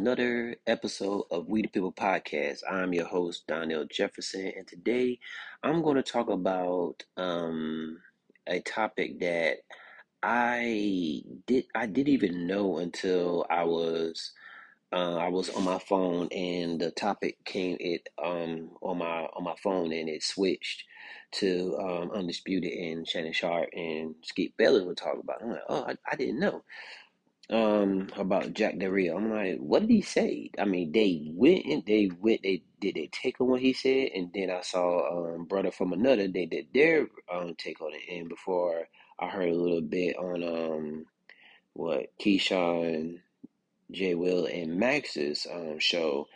another episode of We the People podcast. I'm your host, Donnell Jefferson, and today I'm going to talk about um, a topic that I did I didn't even know until I was uh, I was on my phone and the topic came it um, on my on my phone and it switched to um, Undisputed and Shannon Sharpe and Skip Bayless were talking about. It. I'm like, oh, I, I didn't know um about Jack Del Rio. I'm like, what did he say? I mean, they went and they went. They did they take on what he said, and then I saw um brother from another. They did their um take on it, and before I heard a little bit on um what Keyshawn, J. Will, and Max's um show.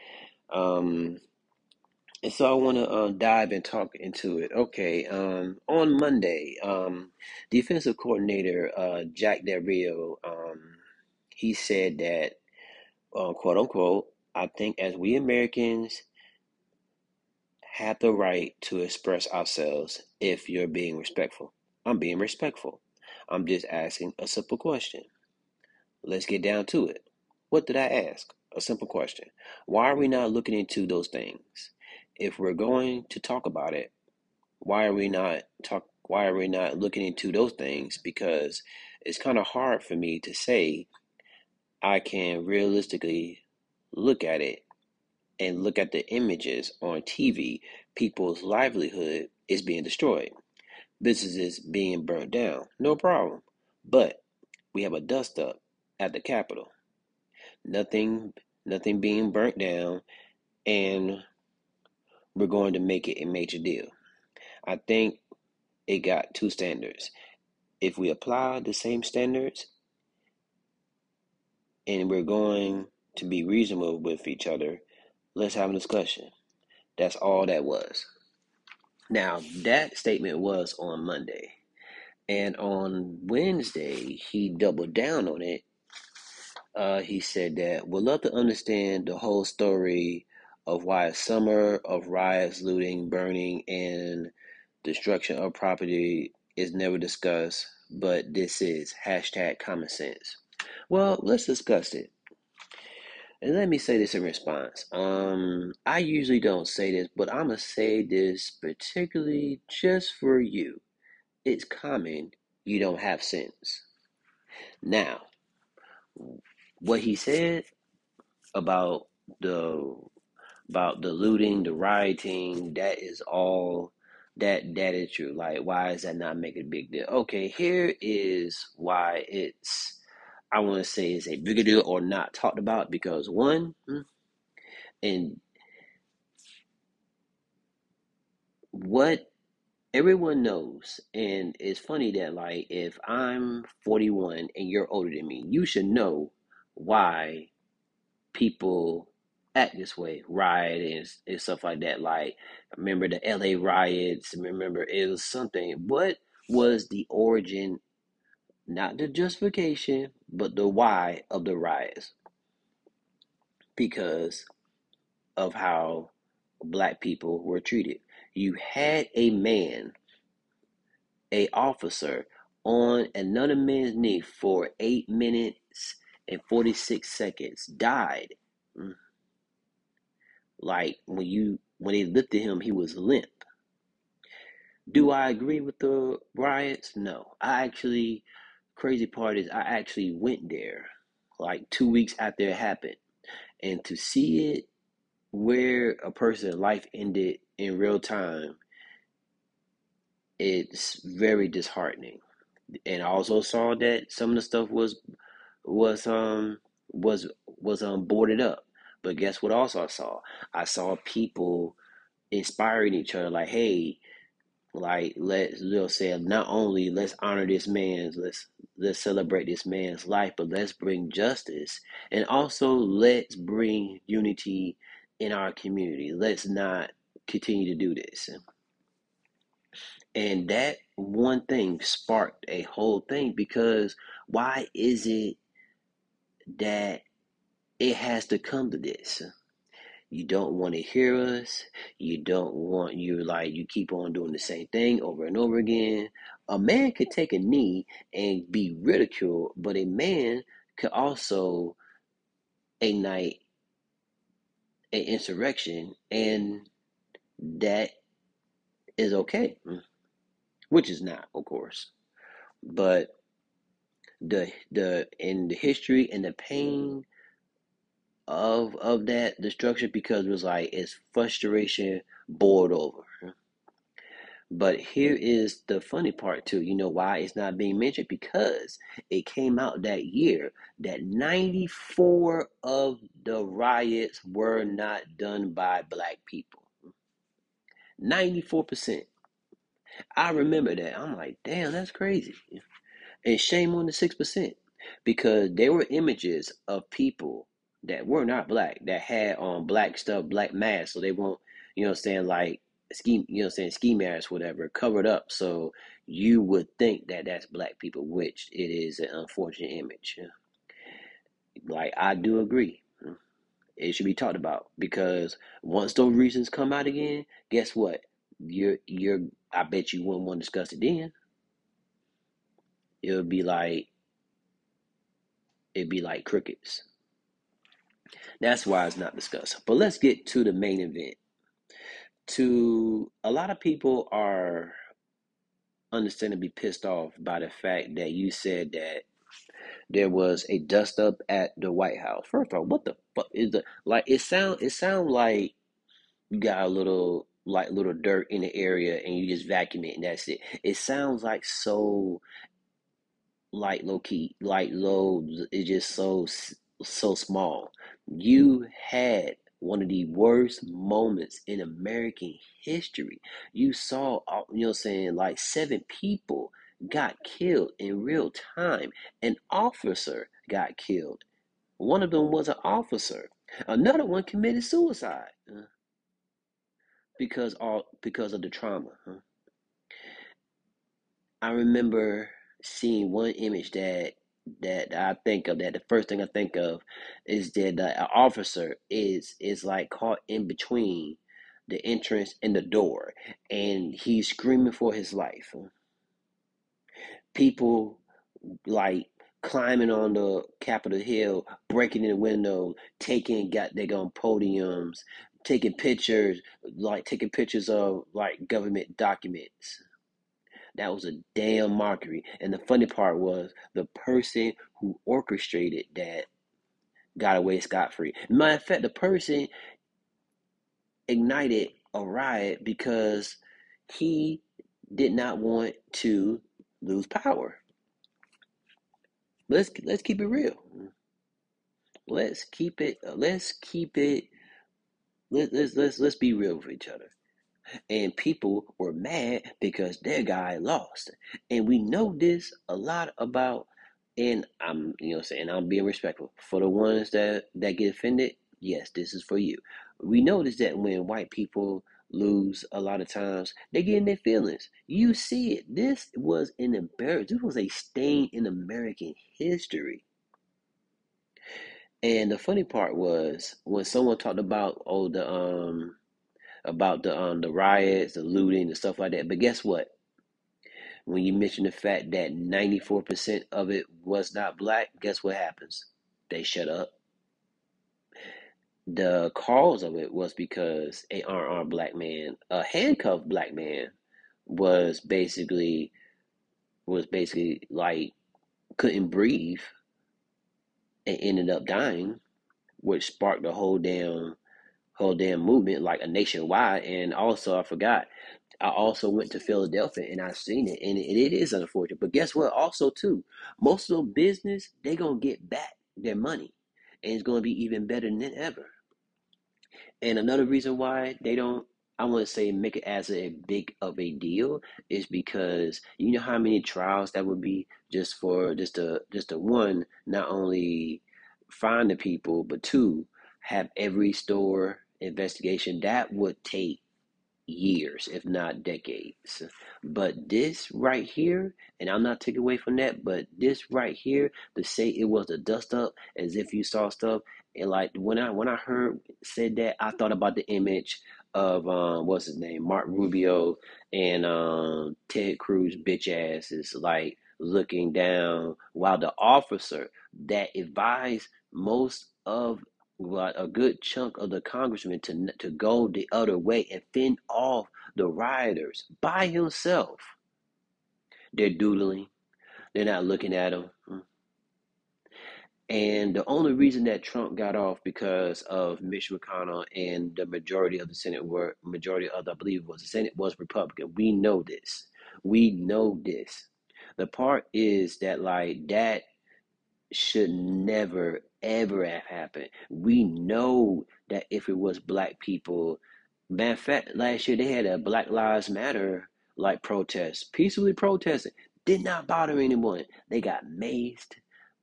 Um, and so I want to uh, dive and talk into it. Okay, um, on Monday, um, defensive coordinator uh, Jack Del Rio, um, he said that, uh, quote unquote, I think as we Americans have the right to express ourselves if you're being respectful. I'm being respectful. I'm just asking a simple question. Let's get down to it. What did I ask? A simple question. Why are we not looking into those things? If we're going to talk about it, why are we not talk why are we not looking into those things? Because it's kind of hard for me to say I can realistically look at it and look at the images on TV, people's livelihood is being destroyed, businesses being burnt down, no problem. But we have a dust up at the Capitol. Nothing nothing being burnt down and we're going to make it a major deal. I think it got two standards. If we apply the same standards and we're going to be reasonable with each other, let's have a discussion. That's all that was. Now, that statement was on Monday. And on Wednesday, he doubled down on it. Uh, he said that we'd love to understand the whole story of why a summer of riots, looting, burning, and destruction of property is never discussed, but this is hashtag common sense. Well, let's discuss it. And let me say this in response. Um, I usually don't say this, but I'm gonna say this particularly just for you. It's common you don't have sense. Now, what he said about the about the looting, the rioting, that is all that that is true. Like, why is that not make a big deal? Okay, here is why it's I want to say is a bigger deal or not talked about because one, hmm, and what everyone knows, and it's funny that like if I'm 41 and you're older than me, you should know why people act this way, riot and, and stuff like that. Like, remember the LA riots? Remember it was something. What was the origin? Not the justification, but the why of the riots. Because of how black people were treated. You had a man, a officer, on another man's knee for eight minutes and 46 seconds, died. Mm. Like when you when they lifted him, he was limp. Do I agree with the riots? No. I actually crazy part is I actually went there like two weeks after it happened. And to see it where a person's life ended in real time, it's very disheartening. And I also saw that some of the stuff was was um was was um boarded up. But guess what also I saw? I saw people inspiring each other like, hey, like let's they'll say not only let's honor this man's let's let's celebrate this man's life, but let's bring justice and also let's bring unity in our community. Let's not continue to do this. And that one thing sparked a whole thing because why is it that it has to come to this? You don't want to hear us. You don't want you like you keep on doing the same thing over and over again. A man could take a knee and be ridiculed, but a man could also ignite an insurrection, and that is okay, mm, which is not, of course. But the the in the history and the pain of of that destruction because it was like it's frustration boiled over. But here mm. is the funny part too. You know why it's not being mentioned? Because it came out that year that 94 of the riots were not done by black people. 94%. I remember that. I'm like, damn, that's crazy. And shame on the 6% because there were images of people that were not black that had on black stuff, black masks, so they won't, you know I'm saying, like ski, you know I'm saying, ski masks, whatever, covered up. So you would think that that's black people, which it is an unfortunate image. Like, I do agree. It should be talked about because once those reasons come out again, guess what? You're, you're, I bet you wouldn't want to discuss it then. It would be like, it'd be like crickets. That's why it's not discussed. But let's get to the main event. To a lot of people are understandably pissed off by the fact that you said that there was a dust up at the White House. First of all, what the fuck is the like? It sound it sound like you got a little like little dirt in the area and you just vacuum it and that's it. It sounds like so like low key, like low. It's just so so small. You had one of the worst moments in American history. You saw, you know, saying like seven people got killed in real time. An officer got killed. One of them was an officer. Another one committed suicide uh, because all because of the trauma. huh? I remember seeing one image that that I think of that the first thing I think of is that the officer is is like caught in between the entrance and the door and he's screaming for his life. People like climbing on the Capitol Hill, breaking in the window, taking got they on podiums, taking pictures, like taking pictures of like government documents. That was a damn mockery. And the funny part was the person who orchestrated that got away scot free. Matter of fact, the person ignited a riot because he did not want to lose power. Let's let's keep it real. Let's keep it. Let's keep it. Let, let's let's let's be real with each other and people were mad because their guy lost. And we know this a lot about and I'm you know saying I'm being respectful. For the ones that that get offended, yes, this is for you. We notice that when white people lose a lot of times, they get in their feelings. You see it. This was an embarrassment. This was a stain in American history. And the funny part was when someone talked about oh the um about the um the riots, the looting, and stuff like that. But guess what? When you mention the fact that 94% of it was not black, guess what happens? They shut up. The cause of it was because a unarmed black man, a handcuffed black man, was basically was basically like couldn't breathe and ended up dying, which sparked the whole damn whole damn movement like a nationwide. And also, I forgot, I also went to Philadelphia and I've seen it, and it, it is unfortunate. But guess what? Also, too, most of the business they gonna get back their money, and it's gonna be even better than ever. And another reason why they don't, I want to say, make it as a big of a deal is because you know how many trials that would be just for just a just a one, not only find the people, but two, have every store investigation that would take years, if not decades. But this right here, and I'm not taking away from that, but this right here, to say it was a dust up as if you saw stuff, and like when I when I heard said that, I thought about the image of um what's his name, Marco Rubio and um Ted Cruz bitch ass is like looking down while the officer that advised most of well, a good chunk of the congressmen to to go the other way and fend off the rioters by himself. They're doodling. They're not looking at him. Mm. And the only reason that Trump got off because of Mitch McConnell and the majority of the Senate were majority of the, I believe was the Senate was Republican. We know this. We know this. The part is that like that should never ever have happened. We know that if it was black people, matter of fact, last year they had a Black Lives Matter like protest, peacefully protesting, did not bother anyone. They got maced,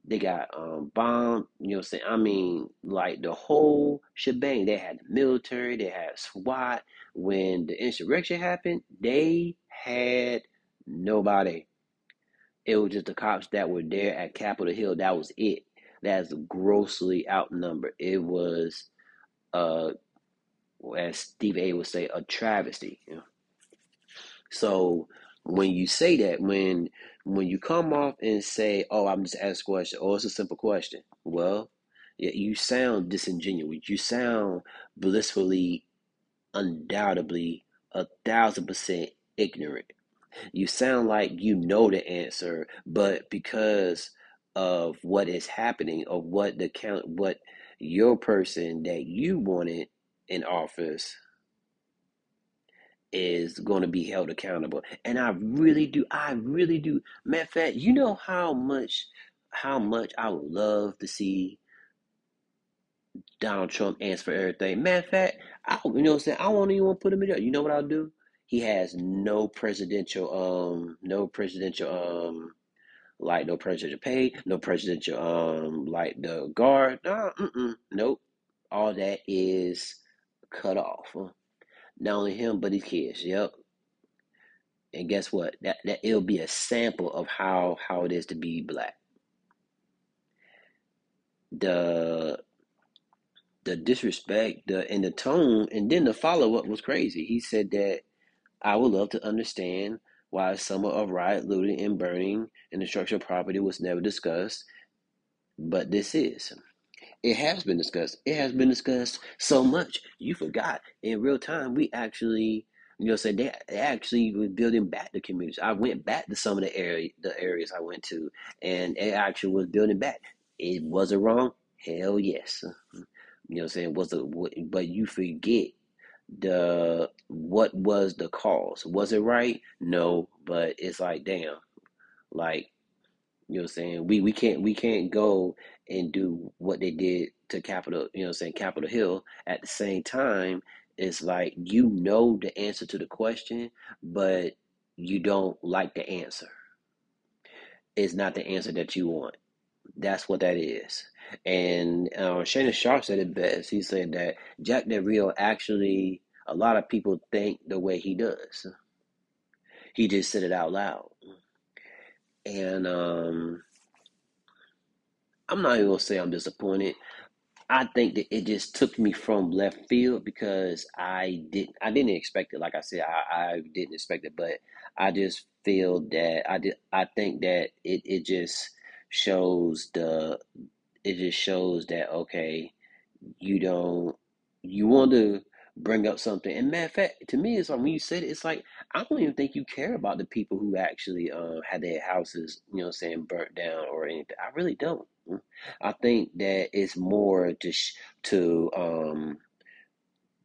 they got um bombed, you know what I'm saying? I mean, like the whole shebang. They had the military, they had SWAT. When the insurrection happened, they had nobody. It was just the cops that were there at Capitol Hill. That was it. That's grossly outnumbered. It was, uh, as Steve A would say, a travesty. You know? So when you say that, when when you come off and say, "Oh, I'm just asking a question," or it's a simple question, well, you sound disingenuous. You sound blissfully, undoubtedly, a thousand percent ignorant. You sound like you know the answer, but because of what is happening, of what the count, what your person that you wanted in office is going to be held accountable. And I really do, I really do. Matter of fact, you know how much, how much I would love to see Donald Trump answer for everything. Matter of fact, I, you know what I'm saying? I won't even put him in there. You know what I'll do? He has no presidential, um, no presidential, um, like no presidential pay, no presidential, um, like the guard. No, mm-mm, nope. All that is cut off. Not only him, but his kids. Yep. And guess what? That that it'll be a sample of how how it is to be black. The the disrespect, the and the tone, and then the follow up was crazy. He said that I would love to understand why summer of riot, looting, and burning and destruction of property was never discussed, but this is. It has been discussed. It has been discussed so much. You forgot in real time. We actually, you know, said they, they actually were building back the communities. I went back to some of the area, the areas I went to, and it actually was building back. It wasn't wrong. Hell yes. You know, what I'm saying was a, but you forget the what was the cause. Was it right? No, but it's like damn, like you know what I'm saying? We we can't we can't go and do what they did to Capitol, you know what I'm saying, Capitol Hill at the same time. It's like you know the answer to the question, but you don't like the answer. It's not the answer that you want. That's what that is. And uh, Shannon Sharpe said it best. He said that Jack Del Rio actually, a lot of people think the way he does. He just said it out loud. And um, I'm not even gonna say I'm disappointed. I think that it just took me from left field because I didn't I didn't expect it. Like I said, I, I didn't expect it, but I just feel that I did I think that it, it just shows the it just shows that okay, you don't you want to bring up something. And matter of fact, to me, it's like when you said it, it's like I don't even think you care about the people who actually uh, had their houses, you know, saying burnt down or anything. I really don't. I think that it's more just to um,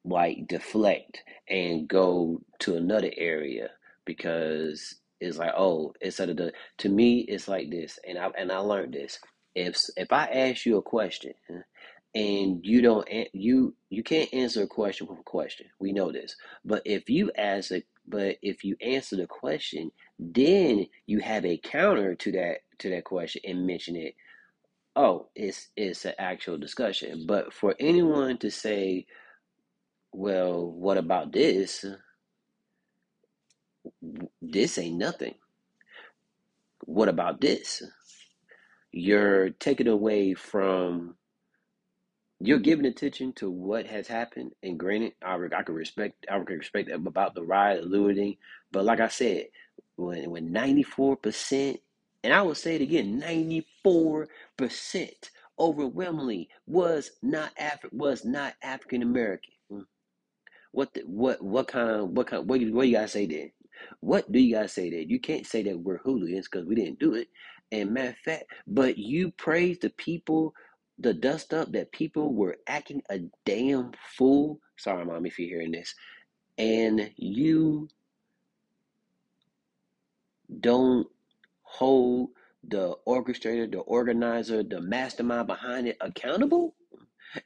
like deflect and go to another area because it's like oh instead of the to me it's like this and I and I learned this if if I ask you a question and you don't you you can't answer a question with a question. We know this. But if you ask a but if you answer the question then you have a counter to that to that question and mention it. Oh it's it's an actual discussion. But for anyone to say well what about this? This ain't nothing. What about this you're taking away from you're giving attention to what has happened, and granted, I, I can respect I can respect that about the riot, looting, but like I said, when when ninety four percent, and I will say it again, ninety four percent overwhelmingly was not Afri- was not African American. Hmm. What the, what what kind of what kind what, what you gotta say then? What do you gotta say then? You can't say that we're hooligans because we didn't do it. And matter of fact, but you praise the people, the dust up that people were acting a damn fool. Sorry, mom, if you're hearing this, and you don't hold the orchestrator, the organizer, the mastermind behind it accountable?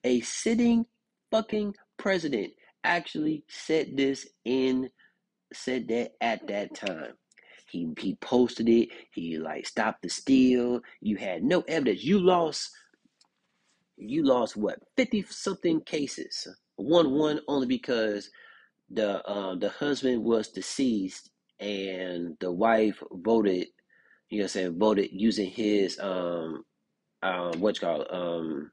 A sitting fucking president actually said this in said that at that time. He he posted it. He like stopped the steal. You had no evidence. You lost. You lost what fifty something cases. One one only because the um the husband was deceased and the wife voted. You know, what I'm saying voted using his um um what's called um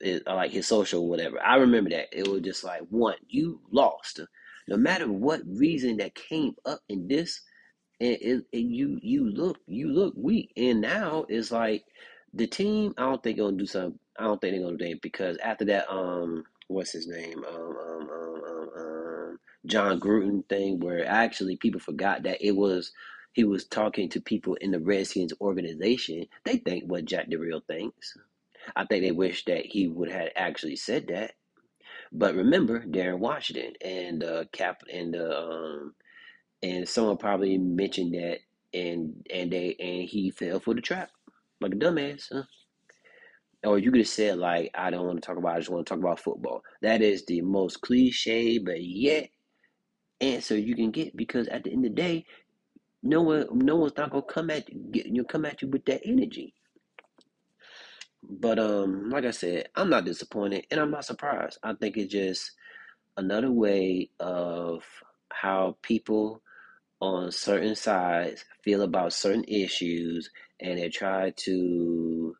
it, like his social whatever. I remember that it was just like one you lost. No matter what reason that came up in this and, it, and you you look you look weak. And now it's like the team. I don't think they're gonna do something. I don't think they're gonna do anything because after that, um, what's his name, um, um, um, um, um Jon Gruden thing, where actually people forgot that it was he was talking to people in the Redskins organization. They think what Jack Rio thinks. I think they wish that he would have actually said that. But remember, Darren Washington and uh, Cap and uh, um, and someone probably mentioned that, and and they and he fell for the trap like a dumbass. Huh? Or you could have said like, I don't want to talk about. I just want to talk about football. That is the most cliche, but yet answer you can get because at the end of the day, no one, no one's not gonna come at you. Get, you come at you with that energy. But um, like I said, I'm not disappointed and I'm not surprised. I think it's just another way of how people on certain sides feel about certain issues and they try to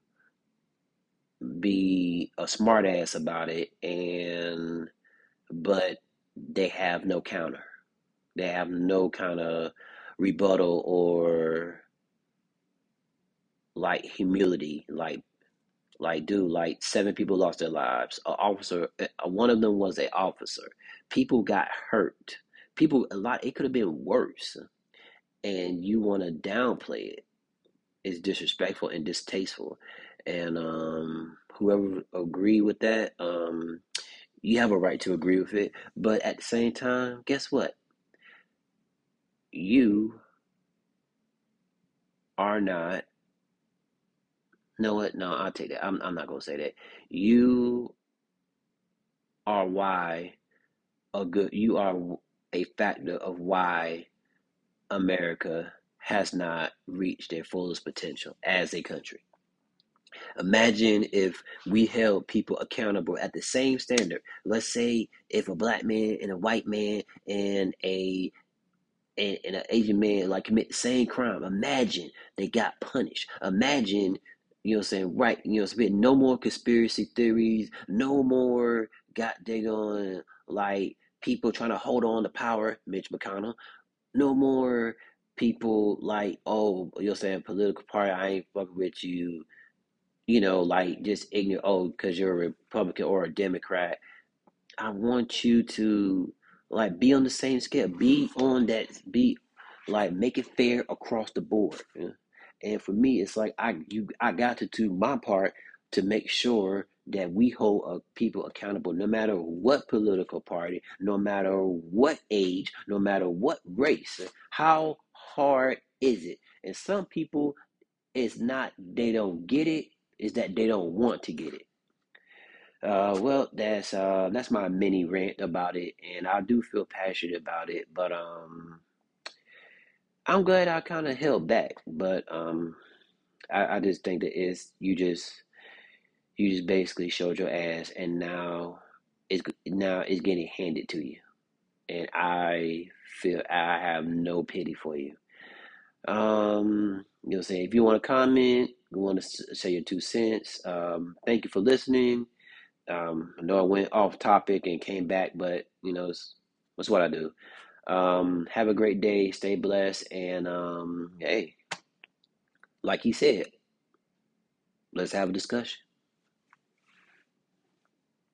be a smartass about it and but they have no counter. They have no kind of rebuttal or like humility, like like dude, like seven people lost their lives. An officer, uh, one of them was a officer. People got hurt. People a lot. It could have been worse, and you want to downplay it. It's disrespectful and distasteful. And um, whoever agree with that, um, you have a right to agree with it. But at the same time, guess what? You are not. No, what? No, I'll take that. I'm, I'm not gonna say that. You are why a good. You are a factor of why America has not reached their fullest potential as a country. Imagine if we held people accountable at the same standard. Let's say if a black man and a white man and a and, and an Asian man like commit the same crime. Imagine they got punished. Imagine, you know what I'm saying, right, you know, been no more conspiracy theories, no more got they on like people trying to hold on to power, Mitch McConnell, no more people like, oh, you're saying political party, I ain't fucking with you, you know, like just ignorant, oh, because you're a Republican or a Democrat. I want you to like be on the same scale, be on that, be like make it fair across the board. And for me, it's like I you I got to do my part to make sure that we hold uh, people accountable, no matter what political party, no matter what age, no matter what race. How hard is it? And some people, it's not they don't get it, it's that they don't want to get it. Uh, well, that's uh, that's my mini rant about it, and I do feel passionate about it. But um, I'm glad I kind of held back. But um, I, I just think that it's you just you just basically showed your ass, and now it's now it's getting handed to you, and I feel I have no pity for you. Um, you'll say if you want to comment, you want to say your two cents. Um, thank you for listening. Um, I know I went off topic and came back, but you know, it's, it's what I do. Um, have a great day. Stay blessed. And um, hey, like he said, let's have a discussion.